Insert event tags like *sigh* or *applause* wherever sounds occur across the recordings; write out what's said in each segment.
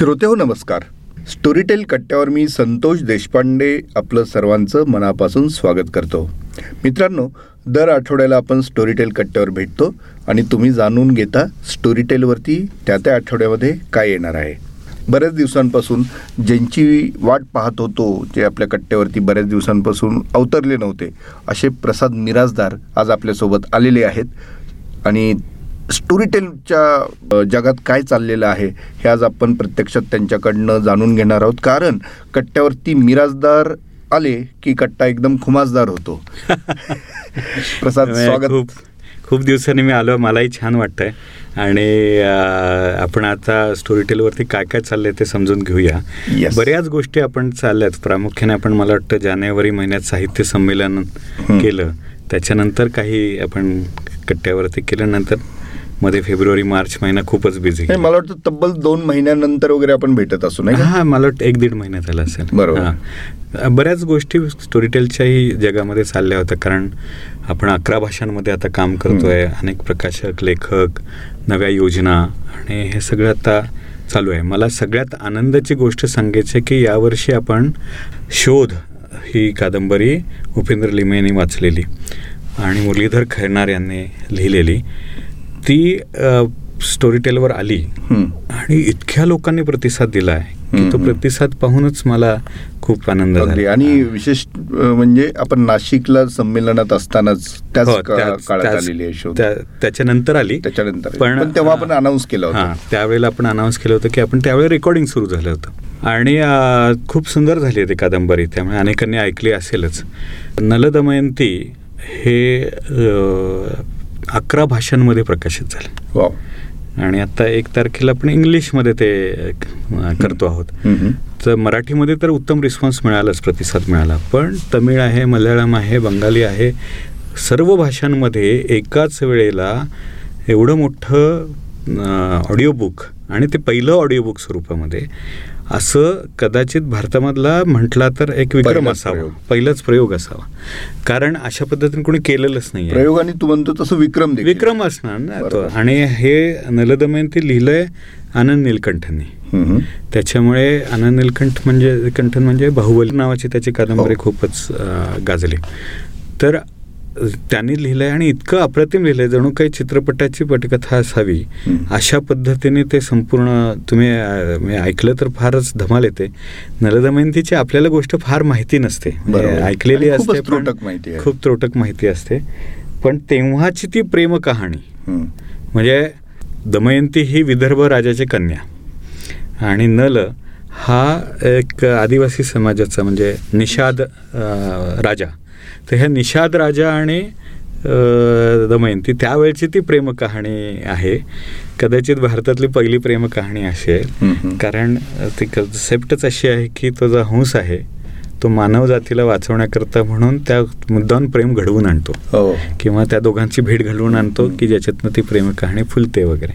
श्रोते हो नमस्कार. स्टोरीटेल कट्ट्यावर मी संतोष देशपांडे आपलं सर्वांचं मनापासून स्वागत करतो. मित्रांनो दर आठवड्याला आपण स्टोरीटेल कट्ट्यावर भेटतो आणि तुम्ही जाणून घेता स्टोरीटेलवरती त्या त्या आठवड्यामध्ये काय येणार आहे. बऱ्याच दिवसांपासून ज्यांची वाट पाहत होतो जे आपल्या कट्ट्यावरती बऱ्याच दिवसांपासून अवतरले नव्हते असे प्रसाद मिराजदार आज आपल्यासोबत आलेले आहेत. आणि स्टोरीटेलच्या अ, जगात काय चाललेलं आहे हे आज आपण प्रत्यक्षात त्यांच्याकडनं जाणून घेणार आहोत. कारण कट्ट्यावरती मिराजदार आले की कट्टा एकदम खुमासदार होतो. *laughs* प्रसाद स्वागत. खूप खूप दिवसांनी मी आलो. मलाही छान वाटतंय. आणि आपण आता स्टोरी टेलवरती काय काय चाललंय ते समजून घेऊया. Yes. बऱ्याच गोष्टी आपण चालल्यात. प्रामुख्याने आपण मला वाटतं जानेवारी महिन्यात साहित्य संमेलन. केलं. त्याच्यानंतर काही आपण कट्ट्यावरती केल्यानंतर मध्ये फेब्रुवारी मार्च महिना खूपच बिझी नाही, मला वाटतं तब्बल दोन महिन्यानंतर वगैरे आपण भेटत असू नाही? हा मला वाटतं एक दीड महिना झाला असेल. बरोबर. बऱ्याच गोष्टी स्टोरीटेलच्याही जगामध्ये चालल्या होत्या कारण आपण अकरा भाषांमध्ये आता काम करतोय अनेक प्रकाशक लेखक नव्या योजना आणि हे सगळं आता चालू आहे. मला सगळ्यात आनंदाची गोष्ट सांगायची आहे की यावर्षी आपण शोध ही कादंबरी उपेंद्र लिमे यांनी वाचलेली आणि मुरलीधर खैरनार यांनी लिहिलेली. ती स्टोरी टेलवर आली. आणि इतक्या लोकांनी प्रतिसाद दिला आहे की तो. प्रतिसाद पाहूनच मला खूप आनंद झाला. आणि विशेष म्हणजे आपण नाशिकला संमेलनात असतानाच त्याच हो, काळात आलेली आहे त्याच्यानंतर आली. त्याच्यानंतर पण तेव्हा आपण अनाऊन्स केलं हा होतं त्यावेळेला आपण अनाऊन्स केलं होतं की आपण त्यावेळी रेकॉर्डिंग सुरू झालं होतं. आणि खूप सुंदर झाली ती कादंबरी. त्यामुळे अनेकांनी ऐकली असेलच. नलदमयंती हे अकरा भाषांमध्ये प्रकाशित झाले. आणि आता एक तारखेला आपण इंग्लिशमध्ये ते करतो आहोत. तर मराठीमध्ये तर उत्तम रिस्पॉन्स मिळालाच प्रतिसाद मिळाला. पण तमिळ आहे मल्याळम आहे बंगाली आहे सर्व भाषांमध्ये एकाच वेळेला एवढं मोठं ऑडिओ बुक आणि ते पहिलं ऑडिओ बुक स्वरूपामध्ये असं कदाचित भारतामधला म्हटला तर एक विक्रम असावा. पहिलाच प्रयोग असावा कारण अशा पद्धतीने कोणी केलेलंच नाही प्रयोगाने तू म्हणतो तसं विक्रम. विक्रम असणार ना तो. आणि हे नलदमयंती लिहिलंय आनंद नीलकंठनी. त्याच्यामुळे आनंद नीलकंठ म्हणजे कंठन म्हणजे बाहुबली नावाची त्याची कादंबरी हो. खूपच गाजली तर त्यांनी लिहिलंय आणि इतकं अप्रतिम लिहिलंय जणू काही चित्रपटाची पटकथा असावी. अशा पद्धतीने ते संपूर्ण तुम्ही ऐकलं तर फारच धमाल येते नलदमयंतीची आपल्याला गोष्ट फार माहिती नसते. ऐकलेली असते त्रोटक माहिती आहे. खूप त्रोटक माहिती असते पण तेव्हाची ती प्रेम कहाणी. म्हणजे दमयंती ही विदर्भ राजाची कन्या आणि नल हा एक आदिवासी समाजाचा म्हणजे निषाद राजा तर ह्या निषाद राजा आणि दमयंती त्यावेळची ती प्रेम कहाणी आहे. कदाचित भारतातली पहिली प्रेम कहाणी असेल हं, हं. कारण ती कन्सेप्टच अशी आहे की तो जो हंस आहे तो मानव जातीला वाचवण्याकरता म्हणून त्या मुद्दाम प्रेम घडवून आणतो. हो. किंवा त्या दोघांची भेट घडवून आणतो की ज्याच्यातनं ती प्रेम कहाणी फुलते वगैरे.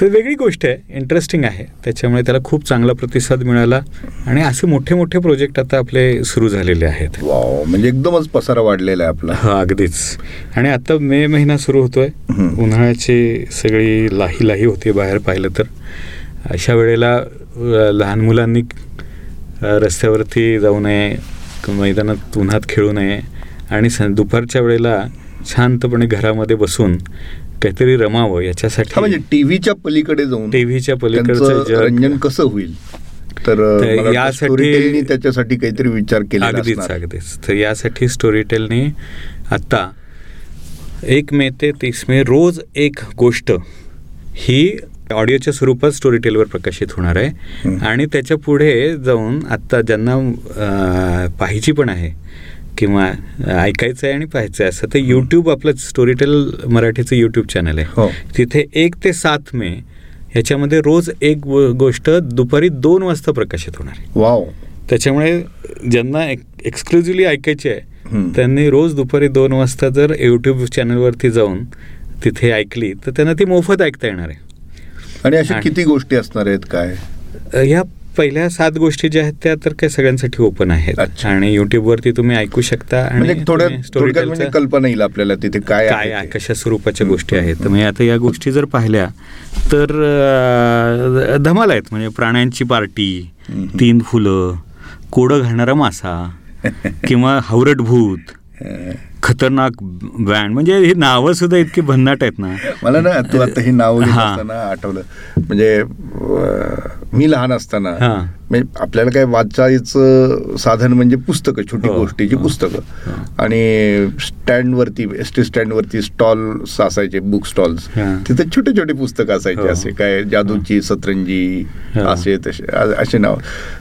तर वेगळी गोष्ट आहे इंटरेस्टिंग आहे. त्याच्यामुळे त्याला खूप चांगला प्रतिसाद मिळाला आणि असे मोठे मोठे प्रोजेक्ट आता आपले सुरू झालेले आहेत. म्हणजे एकदमच पसारा वाढलेला आहे आपला. हा अगदीच. आणि आता मे महिना सुरू होतोय. उन्हाळ्याची सगळी लाही लाही होती बाहेर पाहिलं तर. अशा वेळेला लहान मुलांनी रस्त्यावरती जाऊ नये मैदानात उन्हात खेळू नये. आणि स दुपारच्या वेळेला शांतपणे घरामध्ये बसून काहीतरी रमावं याच्यासाठी. म्हणजे टीव्हीच्या पलीकडे जाऊन टीव्हीच्या पलीकडचं रंजन कसं होईल? तर यासाठी- त्याच्यासाठी काहीतरी विचार केला अगदीच अगदीच. तर यासाठी स्टोरीटेलने आत्ता एक मे ते तीस मे रोज एक गोष्ट ही ऑडिओच्या स्वरूपात स्टोरीटेलवर प्रकाशित होणार आहे. आणि त्याच्या पुढे जाऊन आत्ता ज्यांना पाहायची पण आहे किंवा ऐकायचं आहे आणि पाहायचं आहे. असं तर यूट्यूब आपलं स्टोरीटेल मराठीचं यूट्यूब चॅनल हो. आहे तिथे एक ते सात मे ह्याच्यामध्ये रोज एक गोष्ट दुपारी दोन वाजता प्रकाशित होणार आहे. वाव. त्याच्यामुळे ज्यांना एक्सक्लुझिव्हली ऐकायची आहे. त्यांनी रोज दुपारी दोन वाजता जर यूट्यूब चॅनलवरती जाऊन तिथे ऐकली तर त्यांना ती मोफत ऐकता येणार आहे. आणि अशा किती गोष्टी असणार आहेत? काय? ह्या पहिल्या सात गोष्टी ज्या आहेत त्या तर काही सगळ्यांसाठी ओपन आहेत अच्छा. आणि युट्यूबवरती तुम्ही ऐकू शकता म्हणजे थोड्या तुम्ही थोडक्यात म्हणजे कल्पना येईल आपल्याला तिथे काय काय. कशा स्वरूपाच्या गोष्टी आहेत. म्हणजे आता या गोष्टी जर पाहिल्या तर धमाल आहेत म्हणजे प्राण्यांची पार्टी. तीन फुलं कोडं घालणारा मासा *laughs* किंवा हावरट भूत खतरनाक बँड म्हणजे ही नावं सुद्धा इतकी भन्नाट आहेत ना मला ना तू आता ही नाव आठवलं म्हणजे मी लहान असताना. म्हणजे आपल्याला काय वाचायचं साधन म्हणजे पुस्तकं छोटी हो, गोष्टीची पुस्तकं. आणि स्टँडवरती एस टी स्टँडवरती स्टॉल्स असायचे बुक स्टॉल्स. तिथे छोटे छोटे पुस्तकं असायचे हो. असे काय जादूची सतरंजी. असे तसे असे नाव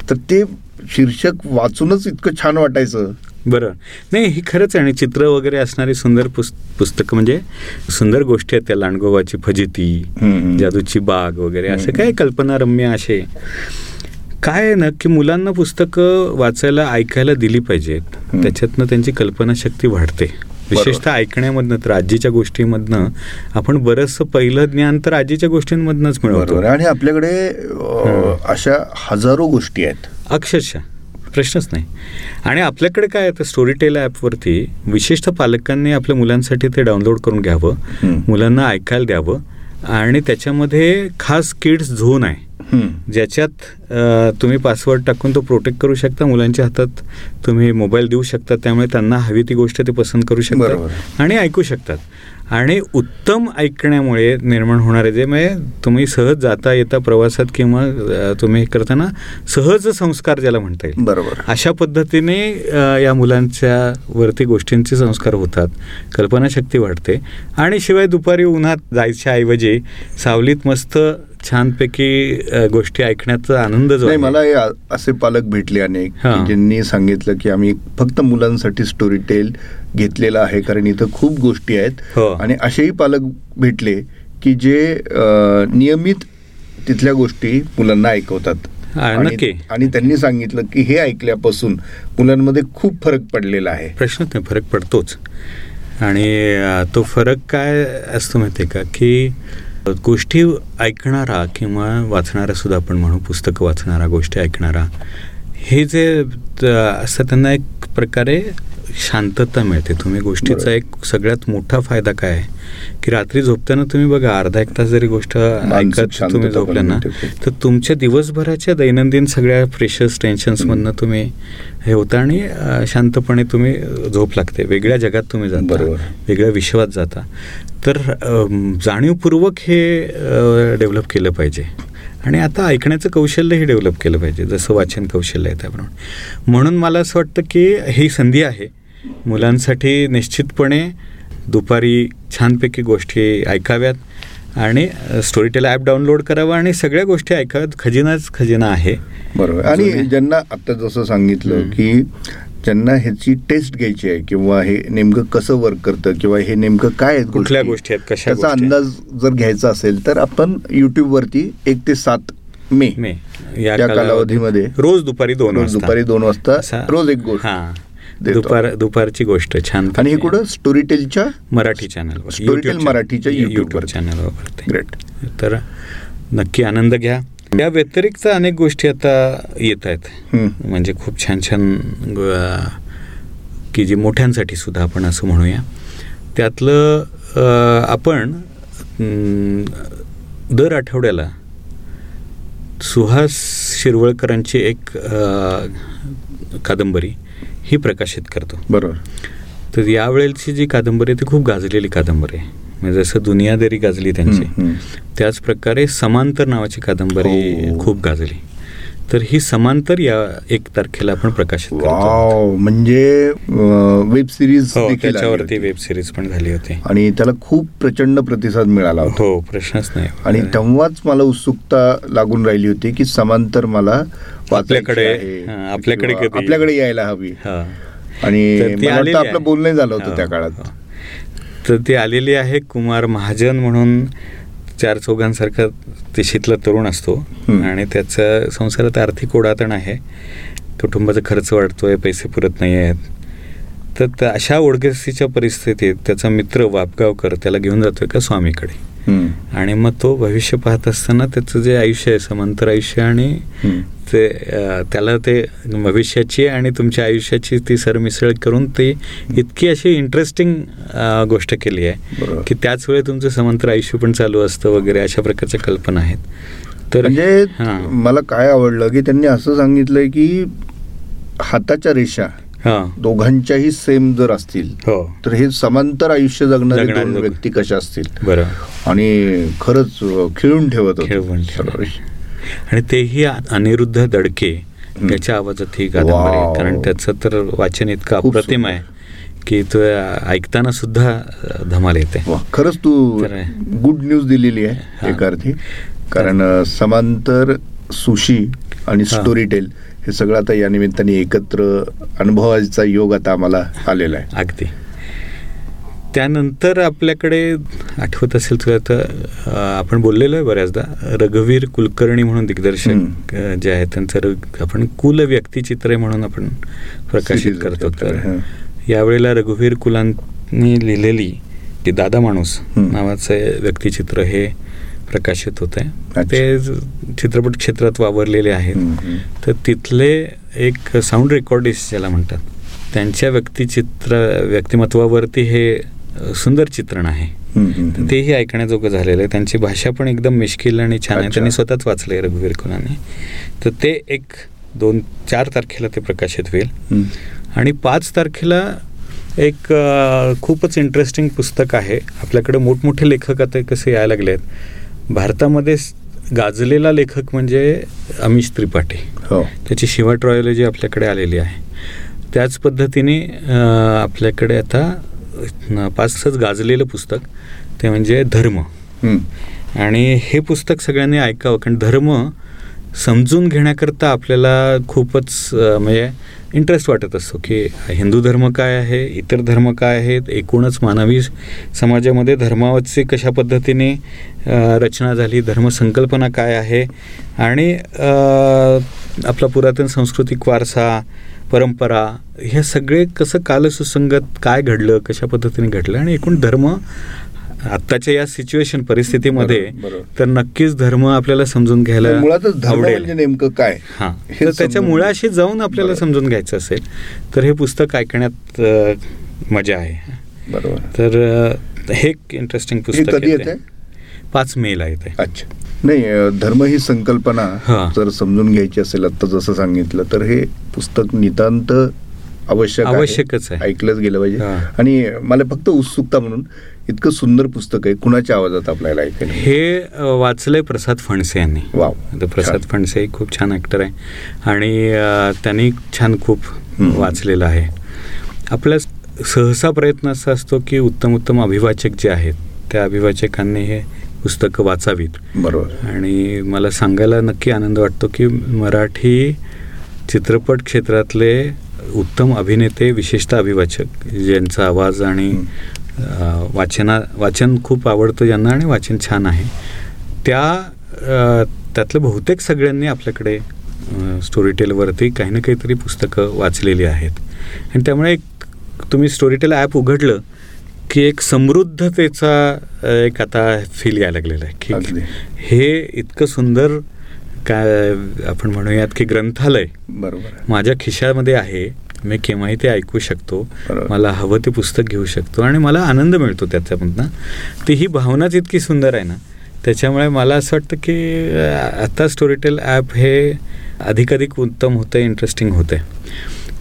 तर ते शीर्षक वाचूनच इतकं छान वाटायचं बरं. नाही ही खरंच आहे आणि चित्र वगैरे असणारी सुंदर पुस पुस्तकं म्हणजे सुंदर गोष्टी आहेत त्या लांडगोवाची फजिती. जादूची बाग वगैरे असे. काय कल्पनारम्य असे काय आहे ना की मुलांना पुस्तकं वाचायला ऐकायला दिली पाहिजेत. त्याच्यातनं त्यांची कल्पनाशक्ती वाढते. विशेषतः ऐकण्यामधनं तर आजीच्या गोष्टीमधनं आपण बरंचसं पहिलं ज्ञान तर आजीच्या गोष्टींमधनंच मिळवतो. आणि आपल्याकडे. अशा हजारो गोष्टी आहेत. अक्षरशः. प्रश्नच नाही आणि आपल्याकडे काय आहे तर स्टोरीटेल ॲपवरती विशेषतः पालकांनी आपल्या मुलांसाठी ते डाउनलोड करून घ्यावं. मुलांना ऐकायला द्यावं आणि त्याच्यामध्ये खास किड्स झोन आहे. ज्याच्यात तुम्ही पासवर्ड टाकून तो प्रोटेक्ट करू शकता मुलांच्या हातात तुम्ही मोबाईल देऊ शकता त्यामुळे त्यांना हवी ती गोष्ट ते पसंत करू. शकतात आणि ऐकू शकतात आणि उत्तम ऐकण्यामुळे निर्माण होणारे जे म्हणजे तुम्ही सहज जाता येता प्रवासात किंवा तुम्ही हे करताना सहज संस्कार ज्याला म्हणता येईल. बरोबर. अशा पद्धतीने या मुलांच्या वरती गोष्टींचे संस्कार होतात कल्पनाशक्ती वाढते. आणि शिवाय दुपारी उन्हात जायच्या ऐवजी सावलीत मस्त छानपैकी गोष्टी ऐकण्याचा आनंद जो नाही मला असे पालक भेटले अनेक ज्यांनी सांगितलं की आम्ही फक्त मुलांसाठी स्टोरी टेल घेतलेला आहे कारण इथं खूप गोष्टी आहेत. हो. आणि असेही पालक भेटले की जे नियमित तिथल्या गोष्टी मुलांना ऐकवतात. आणि- त्यांनी सांगितलं की हे ऐकल्यापासून मुलांमध्ये खूप फरक पडलेला आहे. प्रश्नच नाही फरक पडतोच. आणि तो फरक काय असतो माहिती का? की गोष्टी ऐकणारा किंवा वाचणारा सुद्धा आपण म्हणू पुस्तकं वाचणारा गोष्टी ऐकणारा हे जे असं त्यांना एक प्रकारे शांतता मिळते. तुम्ही गोष्टीचा. एक सगळ्यात मोठा फायदा काय आहे? की रात्री झोपताना तुम्ही बघा अर्धा एक तास जरी गोष्ट ऐकत तुम्ही झोपल्या ना. तर तुमच्या दिवसभराच्या दैनंदिन सगळ्या प्रेशर्स टेन्शन्समधनं तुम्ही हे होतं आणि शांतपणे तुम्ही झोप लागते. वेगळ्या जगात तुम्ही जाता. वेगळ्या विश्वात जाता. तर जाणीवपूर्वक हे डेव्हलप केलं पाहिजे. आणि आता ऐकण्याचं कौशल्यही डेव्हलप केलं पाहिजे. जसं वाचन कौशल्य आहे त्याप्रमाणे. म्हणून मला असं वाटतं की ही संधी आहे. मुलांसाठी निश्चितपणे दुपारी छानपैकी गोष्टी ऐकाव्यात आणि स्टोरीटेल ॲप डाउनलोड करावं आणि सगळ्या गोष्टी ऐकाव्यात. खजिनाच खजिना आहे. बरोबर. आणि ज्यांना आता जसं सांगितलं. की ज्यांना ह्याची टेस्ट घ्यायची आहे किंवा हे नेमकं कसं वर्क करतं किंवा हे नेमकं काय कुठल्या गोष्टी आहेत, कशा त्याचा अंदाज जर घ्यायचा असेल तर आपण युट्यूबवरती एक ते सात मे मे. या कालावधीमध्ये रोज दुपारी दोन रोज वाजता. दुपारी दोन वाजता रोज एक गोष्ट. हा. दुपार दुपारची गोष्ट छान आणि हे कुठं? स्टोरीटेलच्या मराठी चॅनलवर Storytel मराठीच्या YouTube युट्यूब. चॅनलवर ग्रेट तर नक्की आनंद घ्या. या व्यतिरिक्त अनेक गोष्टी आता येत आहेत. म्हणजे खूप छान छान की जे मोठ्यांसाठी सुद्धा आपण असं म्हणूया. त्यातलं आपण दर आठवड्याला सुहास शिरवळकरांची एक कादंबरी ही प्रकाशित करतो. बरोबर. तर यावेळेची जी कादंबरी आहे ती खूप गाजलेली कादंबरी आहे. म्हणजे जसं दुनियादारी गाजली त्यांची. त्याच प्रकारे समांतर नावाची कादंबरी हो. खूप गाजली. तर ही समांतर या एक तारखेला आपण प्रकाशित करतो. म्हणजे वेब सिरीज हो त्याच्यावरती. वेब सिरीज पण झाली होती. आणि त्याला खूप प्रचंड प्रतिसाद मिळाला होता. हो प्रश्नच नाही. आणि तेव्हाच मला उत्सुकता लागून राहिली होती की समांतर मला आपल्याकडे, आपल्याकडे आपल्याकडे यायला हवी आणि आपलं. बोलणं झालं होतं त्या काळात. तर ती आलेली आहे कुमार महाजन म्हणून चार चौघांसारखा देशीतला तरुण असतो. आणि त्याचा संसारात आर्थिक ओढातण आहे कुटुंबाचा खर्च वाढतोय पैसे पुरत नाही आहेत तर अशा ओढगस्तीच्या परिस्थितीत त्याचा मित्र वापगावकर त्याला घेऊन जातोय का स्वामीकडे. आणि मग तो भविष्य पाहत असताना त्याचं जे आयुष्य आहे समांतर आयुष्य आणि. ते त्याला ते भविष्याची आणि तुमच्या आयुष्याची ती सरमिसळ करून ते इतकी अशी इंटरेस्टिंग गोष्ट केली आहे. की त्याच वेळी तुमचं समांतर आयुष्य पण चालू असतं वगैरे अशा प्रकारच्या कल्पना आहेत तर म्हणजे हां मला काय आवडलं की त्यांनी असं सांगितलंय की हाताच्या रेषा दोघांच्याही सेम जर असतील हो तर हे समांतर आयुष्य जगणारे जगणारे दोन. व्यक्ती कशा असतील बरं आणि खरंच खिळून ठेवत. आणि तेही अनिरुद्ध दडके. त्याच्या आवाजात ही कादंबरी. कारण त्याचं तर वाचन इतकं अप्रतिम. आहे की तो ऐकताना सुद्धा धमाल येते वा खरंच तू. गुड न्यूज दिलेली आहे. एका अर्थी कारण समांतर सुशी आणि. स्टोरी टेल हे सगळं आता या निमित्ताने एकत्र अनुभवाचा योग आता आम्हाला आलेला आहे अगदी त्यानंतर आपल्याकडे आठवत असेल तुला तर आपण बोललेलो आहे बऱ्याचदा रघुवीर कुलकर्णी म्हणून दिग्दर्शक जे आहेत त्यांचं रग- आपण कुल व्यक्तिचित्रे म्हणून आपण प्रकाशित करतो तर. यावेळेला रघुवीर कुलांनी लिहिलेली ती दादा माणूस. नावाचं व्यक्तिचित्र हे प्रकाशित होत आहे. ते चित्रपट क्षेत्रात वावरलेले आहेत. तर तिथले एक साऊंड रेकॉर्डिस्ट ज्याला म्हणतात त्यांच्या व्यक्तिचित्र व्यक्तिमत्वावरती हे सुंदर चित्रण आहे. तेही ऐकण्याजोगं झालेलं आहे. त्यांची भाषा पण एकदम मिश्किल आणि छान आहे. त्यांनी स्वतःच वाचलंय रघुवीर कुलांनी तर ते एक दोन चार तारखेला ते प्रकाशित होईल. आणि पाच तारखेला एक खूपच इंटरेस्टिंग पुस्तक आहे. आपल्याकडे मोठमोठे लेखक आता कसे यायला लागले आहेत भारतामध्ये गाजलेला लेखक म्हणजे अमिश त्रिपाठी. हो. त्याची शिवा ट्रॉयलॉजी आपल्याकडे आलेली आहे. त्याच पद्धतीने आपल्याकडे आता पाचच गाजलेलं पुस्तक ते म्हणजे धर्म. आणि हे पुस्तक सगळ्यांनी ऐकावं कारण धर्म समजून घेण्याकरता आपल्याला खूपच म्हणजे इंटरेस्ट वाटत असतो की हिंदू धर्म काय आहे इतर धर्म काय आहेत एकूणच मानवी समाजामध्ये धर्माची कशा पद्धतीने रचना झाली धर्मसंकल्पना काय आहे आणि आपला पुरातन सांस्कृतिक वारसा परंपरा हे सगळे कसं कालसुसंगत काय घडलं कशा पद्धतीने घडलं आणि एकूण धर्म आत्ताच्या या सिच्युएशन परिस्थितीमध्ये. तर नक्कीच धर्म आपल्याला समजून घ्यायला मुळातच म्हणजे नेमकं काय हां तर त्याच्या मुळाशी जाऊन आपल्याला. समजून घ्यायचं असेल तर हे पुस्तक ऐकण्यात मजा आहे बरोबर तर हे एक इंटरेस्टिंग पुस्तक कधी येते. पाच मेला येते अच्छा नाही धर्म ही संकल्पना हा. जर समजून घ्यायची असेल आता जसं सांगितलं तर हे पुस्तक नितांत आवश्यक. आवश्यकच आहे. ऐकलंच गेलं पाहिजे. आणि मला फक्त उत्सुकता म्हणून इतकं सुंदर पुस्तक आहे कुणाच्या आवाजात आपल्याला ऐकायला हे वाचलंय प्रसाद फणसे यांनी वाव प्रसाद. फणसे खूप छान ॲक्टर आहे आणि त्यांनी छान खूप. वाचलेलं आहे आपला सहसा प्रयत्न असा असतो की उत्तम उत्तम अभिवाचक जे आहेत त्या अभिवाचकांनी हे पुस्तकं वाचावीत बरोबर आणि मला सांगायला नक्की आनंद वाटतो की मराठी चित्रपट क्षेत्रातले उत्तम अभिनेते विशेषतः अभिवाचक ज्यांचा आवाज आणि वाचना वाचन खूप आवडतं ज्यांना आणि वाचन छान आहे. त्या त्यातलं बहुतेक सगळ्यांनी आपल्याकडे स्टोरी टेलवरती काही ना काहीतरी पुस्तकं वाचलेली आहेत. आणि त्यामुळे एक तुम्ही स्टोरी टेल ॲप उघडलं की एक समृद्धतेचा एक आता फील यायला लागलेला आहे. की हे इतकं सुंदर काय आपण म्हणूयात की ग्रंथालय बरोबर माझ्या खिशामध्ये आहे. मी केव्हाही ते ऐकू शकतो. मला हवं ते पुस्तक घेऊ शकतो आणि मला आनंद मिळतो त्याच्यामधनं. ती ही भावनाच इतकी सुंदर आहे ना. त्याच्यामुळे मला असं वाटतं की आता स्टोरीटेल ॲप हे अधिकाधिक उत्तम होतं इंटरेस्टिंग होतं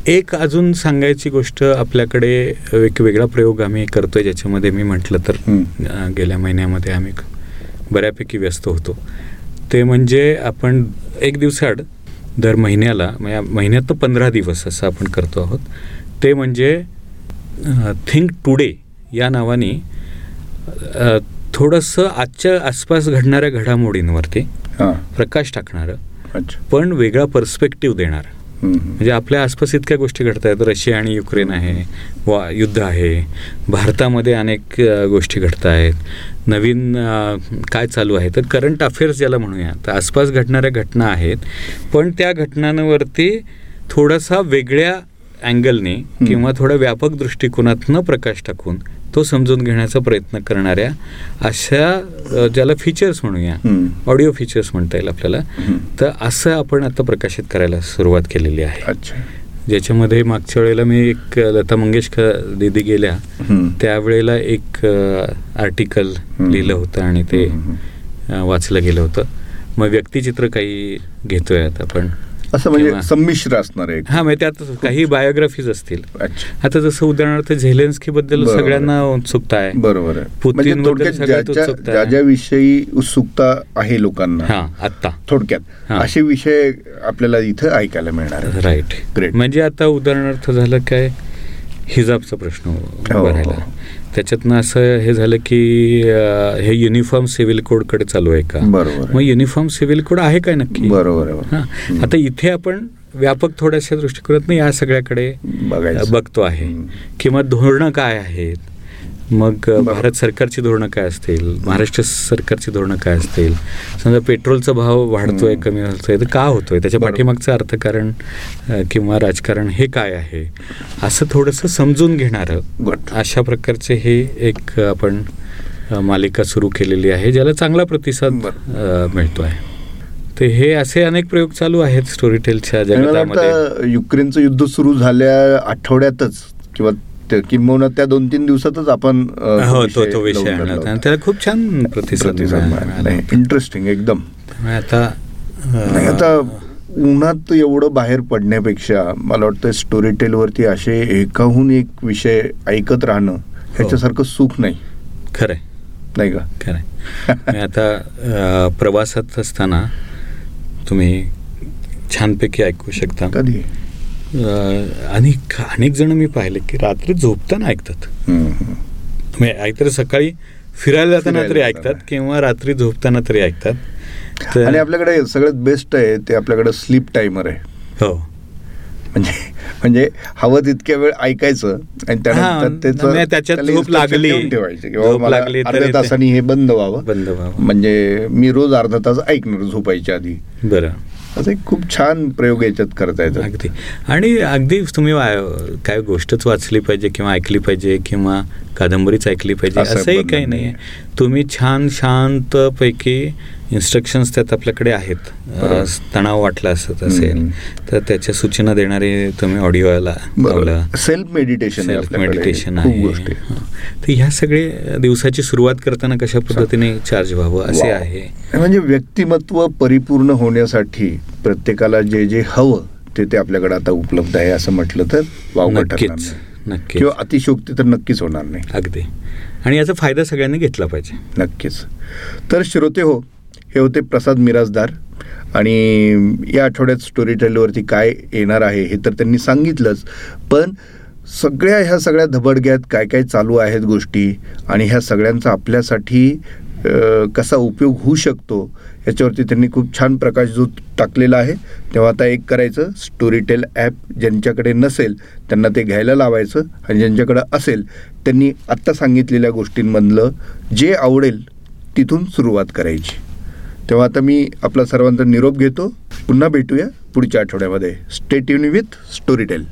एक अजून सांगायची गोष्ट आपल्याकडे एक वेगळा प्रयोग आम्ही करतोय ज्याच्यामध्ये मी म्हटलं तर गेल्या महिन्यामध्ये आम्ही बऱ्यापैकी व्यस्त होतो. ते म्हणजे आपण एक दिवसाआड दर महिन्याला म्हणजे महिन्यात पंधरा दिवस असं आपण करतो आहोत. ते म्हणजे थिंक टुडे या नावाने थोडंसं आजच्या आसपास घडणाऱ्या घडामोडींवरती प्रकाश टाकणारं पण वेगळा पर्स्पेक्टिव्ह देणारं. म्हणजे आपल्या आसपास इतक्या गोष्टी घडत आहेत रशिया आणि युक्रेन आहे वा युद्ध आहे. भारतामध्ये अनेक गोष्टी घडत आहेत नवीन काय चालू आहे? तर करंट अफेअर्स ज्याला म्हणूया तर आसपास घडणाऱ्या घटना आहेत पण त्या घटनांवरती थोडासा वेगळ्या अँगलने किंवा थोड्या व्यापक दृष्टिकोनातनं प्रकाश टाकून तो समजून घेण्याचा प्रयत्न करणाऱ्या अशा ज्याला फीचर्स म्हणूया. ऑडिओ फीचर्स म्हणता येईल आपल्याला. तर असं आपण आता प्रकाशित करायला सुरुवात केलेली आहे ज्याच्यामध्ये मागच्या वेळेला मी एक लता मंगेशकर दिदी गेल्या. त्यावेळेला एक आर्टिकल. लिहिलं होतं आणि ते वाचलं गेलं होतं मग व्यक्तिचित्र काही घेतोय आता आपण असं म्हणजे संमिश्र असणार आहे हा म्हणजे त्यात काही बायोग्राफीज असतील अच्छा आता जसं उदाहरणार्थ झेलेन्स्की बद्दल. सगळ्यांना उत्सुकता आहे बरोबर आहे म्हणजे ज्या आहे. ज्या विषयी उत्सुकता आहे लोकांना हा आत्ता थोडक्यात हा. असे विषय आपल्याला इथं ऐकायला मिळणार. Right Great. म्हणजे आता उदाहरणार्थ झालं काय हिजाबचा प्रश्न हो, राहिला हो. त्याच्यातनं असं हे झालं की हे युनिफॉर्म सिव्हिल कोडकडे चालू आहे का? बरोबर. मग युनिफॉर्म सिव्हिल कोड आहे काय नक्की? बरोबर हा. आता इथे आपण व्यापक थोड्याशा दृष्टिकोनातनं या सगळ्याकडे बघतो आहे. किंवा धोरणं काय आहेत? मग. भारत सरकारची धोरणं काय असतील महाराष्ट्र सरकारची धोरणं काय असतील समजा पेट्रोलचा भाव वाढतोय. कमी होतोय तर का होतोय त्याच्या. पाठीमागचं अर्थकारण किंवा राजकारण हे काय आहे असं थोडंसं समजून घेणारं. अशा प्रकारचे हे एक आपण मालिका सुरू केलेली आहे ज्याला चांगला प्रतिसाद मिळतो आहे तर हे असे अनेक प्रयोग चालू आहेत स्टोरीटेलच्या वाटतं युक्रेनचं युद्ध सुरू झाल्या आठवड्यातच किंवा ते- किंबहुना त्या दोन तीन दिवसातच आपण हो तो तो लावून विषय धरला आणला होता. होता. आणि त्याला खूप छान प्रतिसाद इंटरेस्टिंग एकदम. आता आता उन्हात एवढं बाहेर पडण्यापेक्षा मला वाटतं स्टोरी टेलवरती असे एकाहून एक विषय ऐकत राहणं ह्याच्यासारखं सुख नाही. खरंय. नाही का? खरंय. मी आता प्रवासात असताना तुम्ही छानपैकी ऐकू शकता. कधी? आणि अनेक जण मी पाहिले की रात्री झोपताना ऐकतात. म्हणजे ऐकतर सकाळी फिरायला जाताना तरी. ऐकतात किंवा रात्री झोपताना तरी ऐकतात. आणि आपल्याकडे सगळ्यात बेस्ट आहे ते आपल्याकडे स्लीप टायमर आहे. हो. म्हणजे म्हणजे हवं तितक्या वेळ ऐकायचं आणि त्यानंतर म्हणजे त्याच्यात झोप लागली. ठेवायचे अर्ध्या तासाने हे बंद व्हावं. बंद व्हावं. म्हणजे मी रोज अर्धा तास ऐकणार झोपायच्या आधी. बरं. असं एक खूप छान प्रयोग याच्यात करता येतात. अगदी. आणि अगदी तुम्ही काय गोष्टच वाचली पाहिजे किंवा ऐकली पाहिजे किंवा कादंबरीच ऐकली पाहिजे असं असंही काही नाही. नाही तुम्ही छान शांतपैकी इन्स्ट्रक्शन्स त्यात आपल्याकडे आहेत. तणाव वाटला असत असेल. तर त्याच्या सूचना देणारे तुम्ही ऑडिओला सेल्फ मेडिटेशन सेल्फ मेडिटेशन आहे. तर ह्या सगळे दिवसाची सुरुवात करताना कशा पद्धतीने चार्ज व्हावं असे वाव. आहे? म्हणजे व्यक्तिमत्व परिपूर्ण होण्यासाठी प्रत्येकाला जे जे हवं ते ते आपल्याकडे आता उपलब्ध आहे असं म्हटलं तर ठरणार नक्कीच. नाही. नक्कीच. किंवा अतिशोक्ती तर नक्कीच होणार नाही. अगदी. आणि याचा फायदा सगळ्यांनी घेतला पाहिजे. नक्कीच. तर श्रोते हो हे होते प्रसाद मिराजदार आणि या आठवड्यात स्टोरी टेलवरती काय येणार आहे हे तर त्यांनी सांगितलंच. पण सगळ्या ह्या सगळ्या धबडग्यात काय काय चालू आहेत गोष्टी आणि ह्या सगळ्यांचा आपल्यासाठी कसा उपयोग होऊ शकतो याच्यावरती त्यांनी खूप छान प्रकाश जो टाकलेला आहे तेव्हा आता एक करायचं स्टोरी टेल ॲप ज्यांच्याकडे नसेल त्यांना ते घ्यायला लावायचं. आणि ज्यांच्याकडे असेल त्यांनी आत्ता सांगितलेल्या गोष्टींमधलं जे आवडेल तिथून सुरुवात करायची. तेव्हा आता मी आपला सर्वांचा निरोप घेतो. पुन्हा भेटूया पुढच्या आठवड्यामध्ये. स्टेट युनि विथ स्टोरी टेल